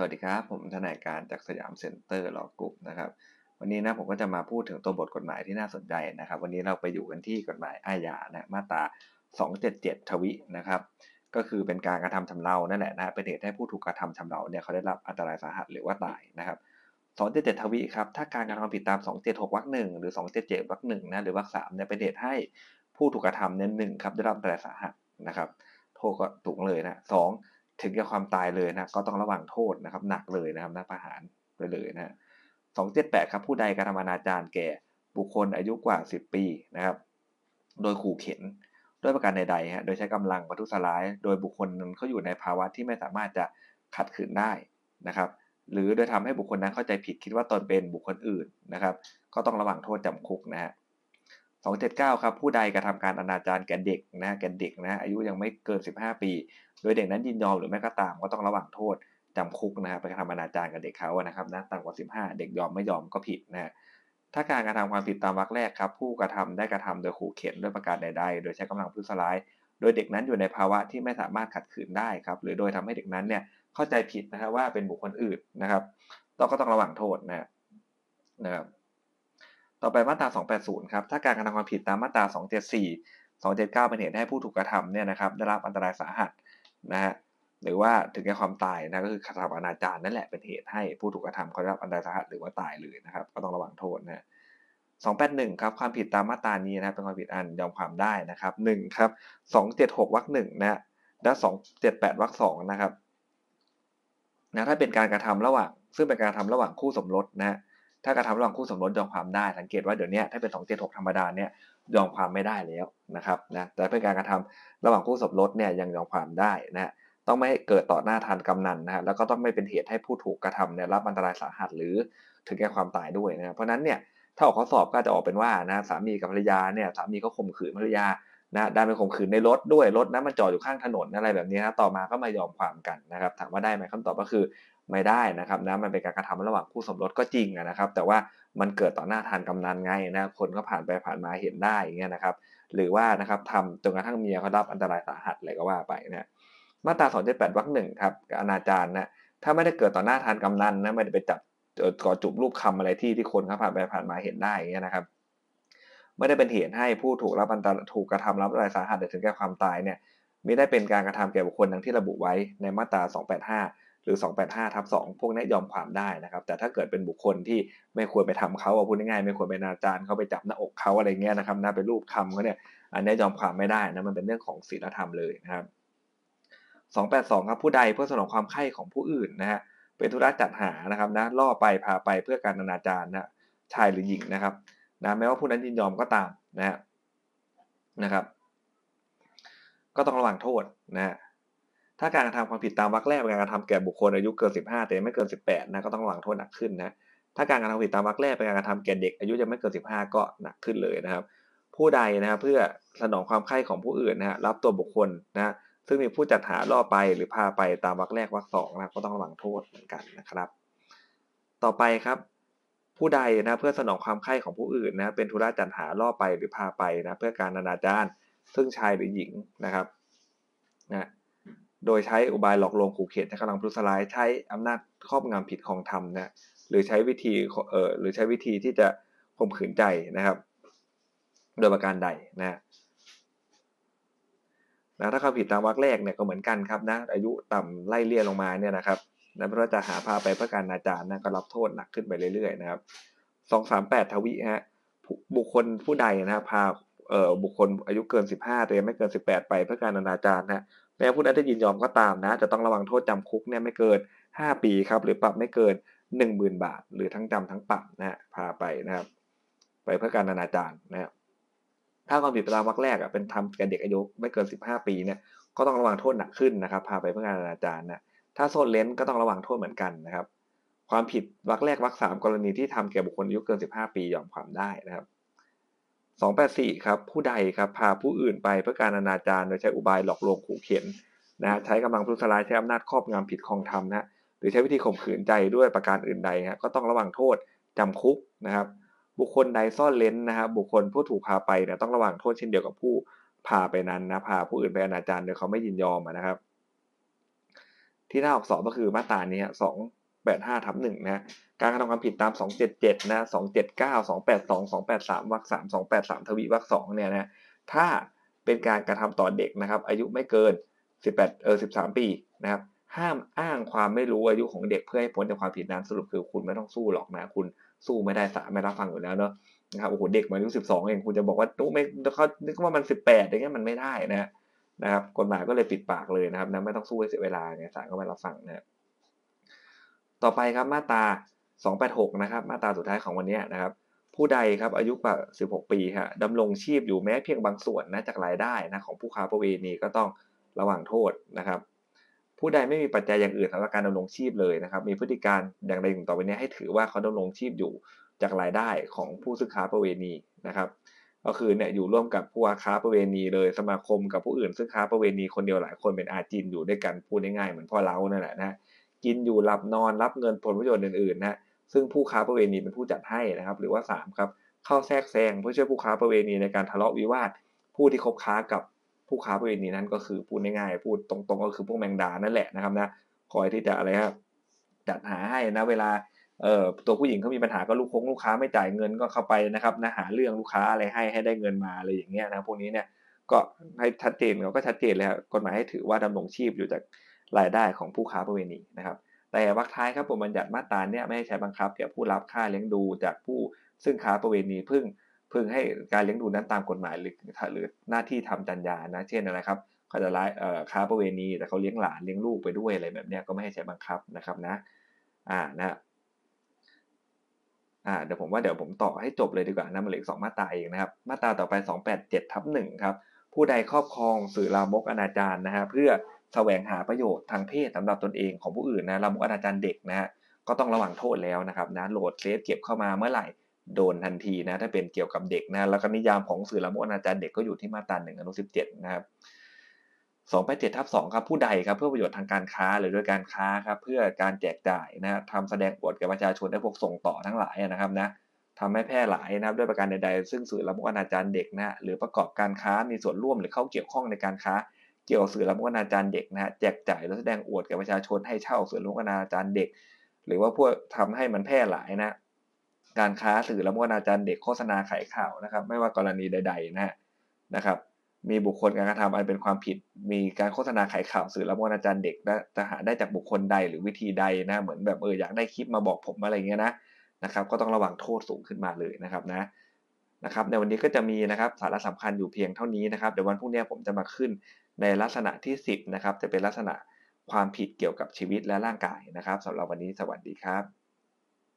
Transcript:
สวัสดีครับ ผมทนายการจาก Siam Center Law Group นะครับวันนี้นะผมก็จะมาพูดถึงตัวบทกฎหมายที่น่าสนใจนะครับ วันนี้เราไปอยู่กันที่กฎหมายอาญานะมาตรา 277 ทวินะครับก็คือเป็นการกระทำชำเรานั่นแหละนะเป็นเหตุให้ผู้ถูกกระทำชำเราเนี่ยเขาได้รับอันตรายสาหัสหรือว่าตายนะครับ277 ทวิครับถ้าการกระทำผิดตาม 276 วรรคหนึ่งหรือ 277 วรรคหนึ่งนะหรือวรรคสามเนี่ยเป็นเหตุให้ผู้ถูกกระทำเนี่ยหนึ่งครับได้รับอันตรายสาหัสนะครับโทษก็ถูกเลยนะสอง ถึงแก่ความตายเลยนะก็ต้องระวังโทษนะครับ หนักเลยนะครับนะประหารไปเลยนะสองเจ็ดแปดครับผู้ใดกระทำอนาจารแก่บุคคลอายุกว่าสิบปีนะครับ โดยขู่เข็นด้วยประการใดๆฮะโดยใช้กำลังประทุษร้าย โดยบุคคลนั้นเขาอยู่ในภาวะที่ไม่สามารถจะขัดขืนได้นะครับ หรือโดยทำให้บุคคลนั้นเข้าใจผิดคิดว่าตนเป็นบุคคลอื่นนะครับ ก็ต้องระวังโทษจำคุกนะฮะ 279 ครับ ผู้ใดกระทำการอนาจารแก่เด็กนะแก่เด็กนะอายุยังไม่เกิน 15 ปี โดยเด็กนั้นยินยอมหรือไม่ก็ตามก็ต้องระวังโทษจำคุกนะครับไปกระทำอนาจารกับเด็กเขานะครับนะต่ำกว่า 15 เด็กยอมไม่ยอมก็ผิดนะถ้าการกระทำความผิดตามวรรคแรกครับผู้กระทำได้กระทำโดยขู่เข็นด้วยประการใดๆ โดยใช้กำลังพลุสลาย โดยเด็กนั้นอยู่ในภาวะที่ไม่สามารถขัดขืนได้ครับหรือโดยทำให้เด็กนั้นเนี่ยเข้าใจผิดนะครับว่าเป็นบุคคลอื่นนะครับต้องก็ต้องระวังโทษนะนะครับ ต่อไปมาตรา 280 ครับ ถ้าการกระทำความผิดตามมาตรา 274 279 เป็นเหตุให้ผู้ถูกกระทำเนี่ยนะครับได้รับอันตรายสาหัสนะฮะ หรือว่าถึงแก่ความตายนะก็คือกระทำอนาจารนั่นแหละเป็นเหตุให้ผู้ถูกกระทำเขาได้รับอันตรายสาหัสหรือว่าตายเลยนะครับ ก็ต้องระวังโทษนะ281 ครับ ความผิดตามมาตรานี้นะครับเป็นความผิดอันยอมความได้นะครับ1ครับ 276วรรคหนึ่งนะและ278วรรคสองนะครับนะถ้าเป็นการกระทำระหว่าง ซึ่งเป็นการทำระหว่างคู่สมรสนะฮะ ถ้ากระทำระหว่างคู่สมรสยอมความได้ สังเกตว่าเดี๋ยวนี้ถ้าเป็น276ธรรมดาเนี่ยยอมความไม่ได้แล้วนะครับนะแต่เป็นการกระทำระหว่างคู่สมรสเนี่ยยังยอมความได้นะต้องไม่เกิดต่อหน้าทานกำนันนะฮะแล้วก็ต้องไม่เป็นเหตุให้ผู้ถูกกระทำเนี่ยรับอันตรายสาหัสหรือถึงแก่ความตายด้วยนะเพราะนั้นเนี่ยถ้าออกข้อสอบก็จะออกเป็นว่านะสามีกับภรรยาเนี่ยสามีก็ข่มขืนภรรยานะได้ไปข่มขืนในรถด้วยรถนั้นมันจอดอยู่ข้างถนนอะไรแบบนี้นะต่อมาก็มายอมความกันนะครับถามว่าได้ไหมคำตอบก็คือ ไม่ได้นะครับนะมันเป็นการกระทำระหว่างคู่สมรสก็จริงนะครับ แต่ว่ามันเกิดต่อหน้าทานกำนันไงนะคนก็ผ่านไปผ่านมาเห็นได้อย่างเงี้ยนะครับ หรือว่านะครับทำจนกระทั่งเมียเขารับอันตรายสาหัสอะไรก็ว่าไปนะมาตรา278วรรคหนึ่งครับอนาจารนะถ้าไม่ได้เกิดต่อหน้าทานกำนันนะไม่ได้ไปจับก่อจุบรูปคำอะไรที่ที่คนเขาผ่านไปผ่านมาเห็นได้อย่างเงี้ยนะครับ ไม่ได้เป็นเหตุให้ผู้ถูกรับอันตรถูกกระทำรับอันตรายสาหัสถึงแก่ความตายเนี่ยไม่ได้เป็นการกระทำแก่บุคคลดังที่ระบุไว้ในมาตรา 285 หรือ 285ทับ2พวกนี้ยอมความได้นะครับ แต่ถ้าเกิดเป็นบุคคลที่ไม่ควรไปทำเขาเอาพูดง่ายๆไม่ควรไปนาจารเขาไปจับหน้าอกเขาอะไรเงี้ยนะครับน่าไปรูปคำเขาเนี่ยอันนี้ยอมความไม่ได้นะมันเป็นเรื่องของศีลธรรมเลยนะครับ282ครับผู้ใดเพื่อสนองความใคร่ของผู้อื่นนะฮะเป็นธุระจัดหานะครับนะล่อไปพาไปเพื่อการอนาจารนะชายหรือหญิงนะครับนะแม้ว่าผู้นั้นยินยอมก็ตามนะฮะนะครับ ก็ต้องระวังโทษนะฮะ ถ้าการกระทำความผิดตามวรรคแรกเป็นการกระทำแก่บุคคลอายุเกิน 15 แต่ไม่เกิน 18 นะก็ต้องระวังโทษหนักขึ้นนะ ถ้าการกระทำผิดตามวรรคแรกเป็นการกระทำแก่เด็กอายุยังไม่เกิน 15 ก็หนักขึ้นเลยนะครับ ผู้ใดนะครับเพื่อสนองความใคร่ของผู้อื่นนะฮะรับตัวบุคคลนะซึ่งมีผู้จัดหาล่อไปหรือพาไปตามวรรคแรกวรรคสองนะก็ต้องระวังโทษเหมือนกันนะครับ ต่อไปครับผู้ใดนะเพื่อสนองความใคร่ของผู้อื่นนะเป็นธุระจัดหาล่อไปหรือพาไปนะเพื่อการอนาจารซึ่งชายหรือหญิงนะครับนะ โดยใช้อุบายหลอกลวงขู่เข็นใช้กำลังพลุสลายใช้อำนาจครอบงำผิดของธรรมนะหรือใช้วิธีเอ่อหรือใช้วิธีที่จะข่มขืนใจนะครับ โดยประการใดนะนะถ้าความผิดตามวรรคแรกเนี่ยก็เหมือนกันครับนะอายุต่ำไล่เลี่ยลงมาเนี่ยนะครับนะเพราะจะหาพาไปเพื่อการนาจารนะก็รับโทษหนักขึ้นไปเรื่อยๆนะครับสองสามแปดทวิฮะบุคคลผู้ใดนะพาเอ่อบุคคลอายุเกินสิบห้าแต่ยังไม่เกินสิบแปดไปเพื่อการอนาจารนะ แม้ผู้นั้นจะยินยอมก็ตามนะ จะต้องระวังโทษจำคุกเนี่ยไม่เกินห้าปีครับ หรือปรับไม่เกินหนึ่งหมื่นบาท หรือทั้งจำทั้งปรับนะฮะพาไปนะครับ ไปเพื่อการอนาจารนะครับถ้าความผิดตามวรรคแรกอะเป็นทำแก่เด็กอายุไม่เกิน 15 ปีเนี่ยก็ต้องระวังโทษหนักขึ้นนะครับ พาไปเพื่อการอนาจารนะถ้าโทษเลนก็ต้องระวังโทษเหมือนกันนะครับ ความผิดวรรคแรกวรรคสามกรณีที่ทำแก่บุคคลอายุเกิน 15 ปียอมความได้นะครับ 284ครับผู้ใดครับพาผู้อื่นไปเพื่อการอนาจารโดยใช้อุบายหลอกลวงขู่เข็นนะใช้กำลังทุสลายใช้อำนาจครอบงำผิดคองธรรมนะหรือใช้วิธีข่มขืนใจด้วยประการอื่นใดฮะก็ต้องระวังโทษจำคุกนะครับ บุคคลใดซ่อนเล้นนะครับบุคคลผู้ถูกพาไปเนี่ยต้องระวังโทษเช่นเดียวกับผู้พาไปนั้นนะพาผู้อื่นไปอนาจารโดยเขาไม่ยินยอมนะครับ ที่น่าออกสอบก็คือมาตรานี้สอง แปดห้าทับหนึ่งนะการกระทำความผิดตามสองเจ็ดเจ็ดนะสองเจ็ดเก้าสองแปดสองสองแปดสามวรรคสามสองแปดสามทวีวรรคสองเนี่ยนะถ้าเป็นการกระทำต่อเด็กนะครับ อายุไม่เกินสิบแปดเออสิบสามปีนะครับ ห้ามอ้างความไม่รู้อายุของเด็กเพื่อให้พ้นจากความผิดนั้นสรุปคือคุณไม่ต้องสู้หรอกนะ คุณสู้ไม่ได้ศาลไม่รับฟังอยู่แล้วเนาะนะครับโอ้โหเด็กมาอายุสิบสองเองคุณจะบอกว่าตู้ไม่เขานึกว่ามันสิบแปดอย่างเงี้ยมันไม่ได้นะนะครับกฎหมายก็เลยปิดปากเลยนะครับนะไม่ต้องสู้ให้เสียเวลาเนี่ยศาลก็ไม่รับฟังนะ ต่อไปครับมาตรา 286 นะครับ มาตราสุดท้ายของวันนี้นะครับ ผู้ใดครับอายุกว่า 16 ปีฮะดำรงชีพอยู่แม้เพียงบางส่วนนะจากรายได้นะของผู้ค้าประเวณีก็ต้องระวังโทษนะครับ ผู้ใดไม่มีปัจจัยอย่างอื่นสำหรับการดำรงชีพเลยนะครับ มีพฤติการอย่างใดอย่างต่อไปนี้ให้ถือว่าเขาดำรงชีพอยู่จากรายได้ของผู้ซื้อค้าประเวณีนะครับก็คือเนี่ยอยู่ร่วมกับผู้ค้าประเวณีเลยสมาคมกับผู้อื่นซื้อค้าประเวณีคนเดียวหลายคนเป็นอาจินอยู่ด้วยกันพูดง่ายๆเหมือนพ่อเล้านั่นแหละนะ กินอยู่หลับนอนรับเงินผลประโยชน์อื่นๆนะซึ่งผู้ค้าประเวณีเป็นผู้จัดให้นะครับ หรือว่า 3 ครับเข้าแทรกแซงเพื่อช่วยผู้ค้าประเวณีในการทะเลาะวิวาท ผู้ที่คบค้ากับผู้ค้าประเวณีนั้นก็คือพูดง่ายๆพูดตรงๆ ก็คือพวกแมงดานั่นแหละนะครับนะคอยที่จะอะไรครับจัดหาให้นะเวลาเอ่อตัวผู้หญิงเขามีปัญหาก็ลูกคงลูกค้าไม่จ่ายเงินก็เข้าไปนะครับนะหาเรื่องลูกค้าอะไรให้ให้ได้เงินมาอะไรอย่างเงี้ยนะพวกนี้เนี่ยก็ให้ชัดเจนเราก็ชัดเจนเลยครับกฎหมายให้ถือว่าดำรงชีพอยู่จาก รายได้ของผู้ค้าประเวณีนะครับ แต่วรรคท้ายครับบทบัญญัติมาตราเนี่ยไม่ให้ใช้บังคับแก่ผู้รับค่าเลี้ยงดูจากผู้ซึ่งค้าประเวณีพึ่งพึ่งให้การเลี้ยงดูนั้นตามกฎหมายหรือหรือหน้าที่ทำจัญญานะเช่นอะไรครับเขาจะร้ายค้าประเวณีแต่เขาเลี้ยงหลานเลี้ยงลูกไปด้วยอะไรแบบนี้ก็ไม่ให้ใช้บังคับนะครับนะอ่านะอ่าเดี๋ยวผมว่าเดี๋ยวผมต่อให้จบเลยดีกว่านะมันเหลือสองมาตราเองนะครับ มาตราต่อไป 287ทับหนึ่งครับผู้ใดครอบครองสื่อลามกอนาจารนะฮะเพื่อ แสวงหาประโยชน์ทางเพศสำหรับตนเองของผู้อื่นนะลามกอนาจารเด็กนะฮะก็ต้องระวังโทษแล้วนะครับนะโหลดเซฟเก็บเข้ามาเมื่อไหร่โดนทันทีนะถ้าเป็นเกี่ยวกับเด็กนะแล้วก็นิยามของสื่อลามกอนาจารเด็กก็อยู่ที่มาตราหนึ่งอนุสิบเจ็ดนะครับสองไปเจ็ดทับสองครับผู้ใดครับเพื่อประโยชน์ทางการค้าหรือโดยการค้าครับเพื่อการแจกจ่ายนะทำแสดงอวดแก่ประชาชนได้พวกส่งต่อทั้งหลายนะครับนะทำให้แพร่หลายนะครับด้วยประการใดๆ ซึ่งสื่อละมกอนาจารเด็กนะหรือประกอบการค้ามีส่วนร่วมหรือเข้าเกี่ยวข้องในการค้า เกี่ยวกับสื่อละมกนาจารย์เด็กนะแจกจ่ายและแสดงอวดแก่ประชาชนให้เช่าสื่อละมกนาจารย์เด็ก หรือว่าพวกทำให้มันแพร่หลายนะ การค้าสื่อละมกอนาจารย์เด็กโฆษณาขายข่าวนะครับ ไม่ว่ากรณีใด ๆนะนะครับ มีบุคคลการกระทำอันเป็นความผิด มีการโฆษณาขายข่าวสื่อละมกอนาจารย์เด็กจะหาได้จากบุคคลใดหรือวิธีใดนะเหมือนแบบเอออยากได้คลิปมาบอกผมอะไรเงี้ยนะนะครับ ก็ต้องระวังโทษสูงขึ้นมาเลยนะครับนะนะครับในวันนี้ก็จะมีนะครับสาระสำคัญอยู่เพียงเท่านี้นะครับเดี๋ยววันพรุ่งนี้ผมจะมาขึ้น ในลักษณะที่ 10 นะครับ จะเป็นลักษณะความผิดเกี่ยวกับชีวิตและร่างกายนะครับสำหรับวันนี้สวัสดีครับ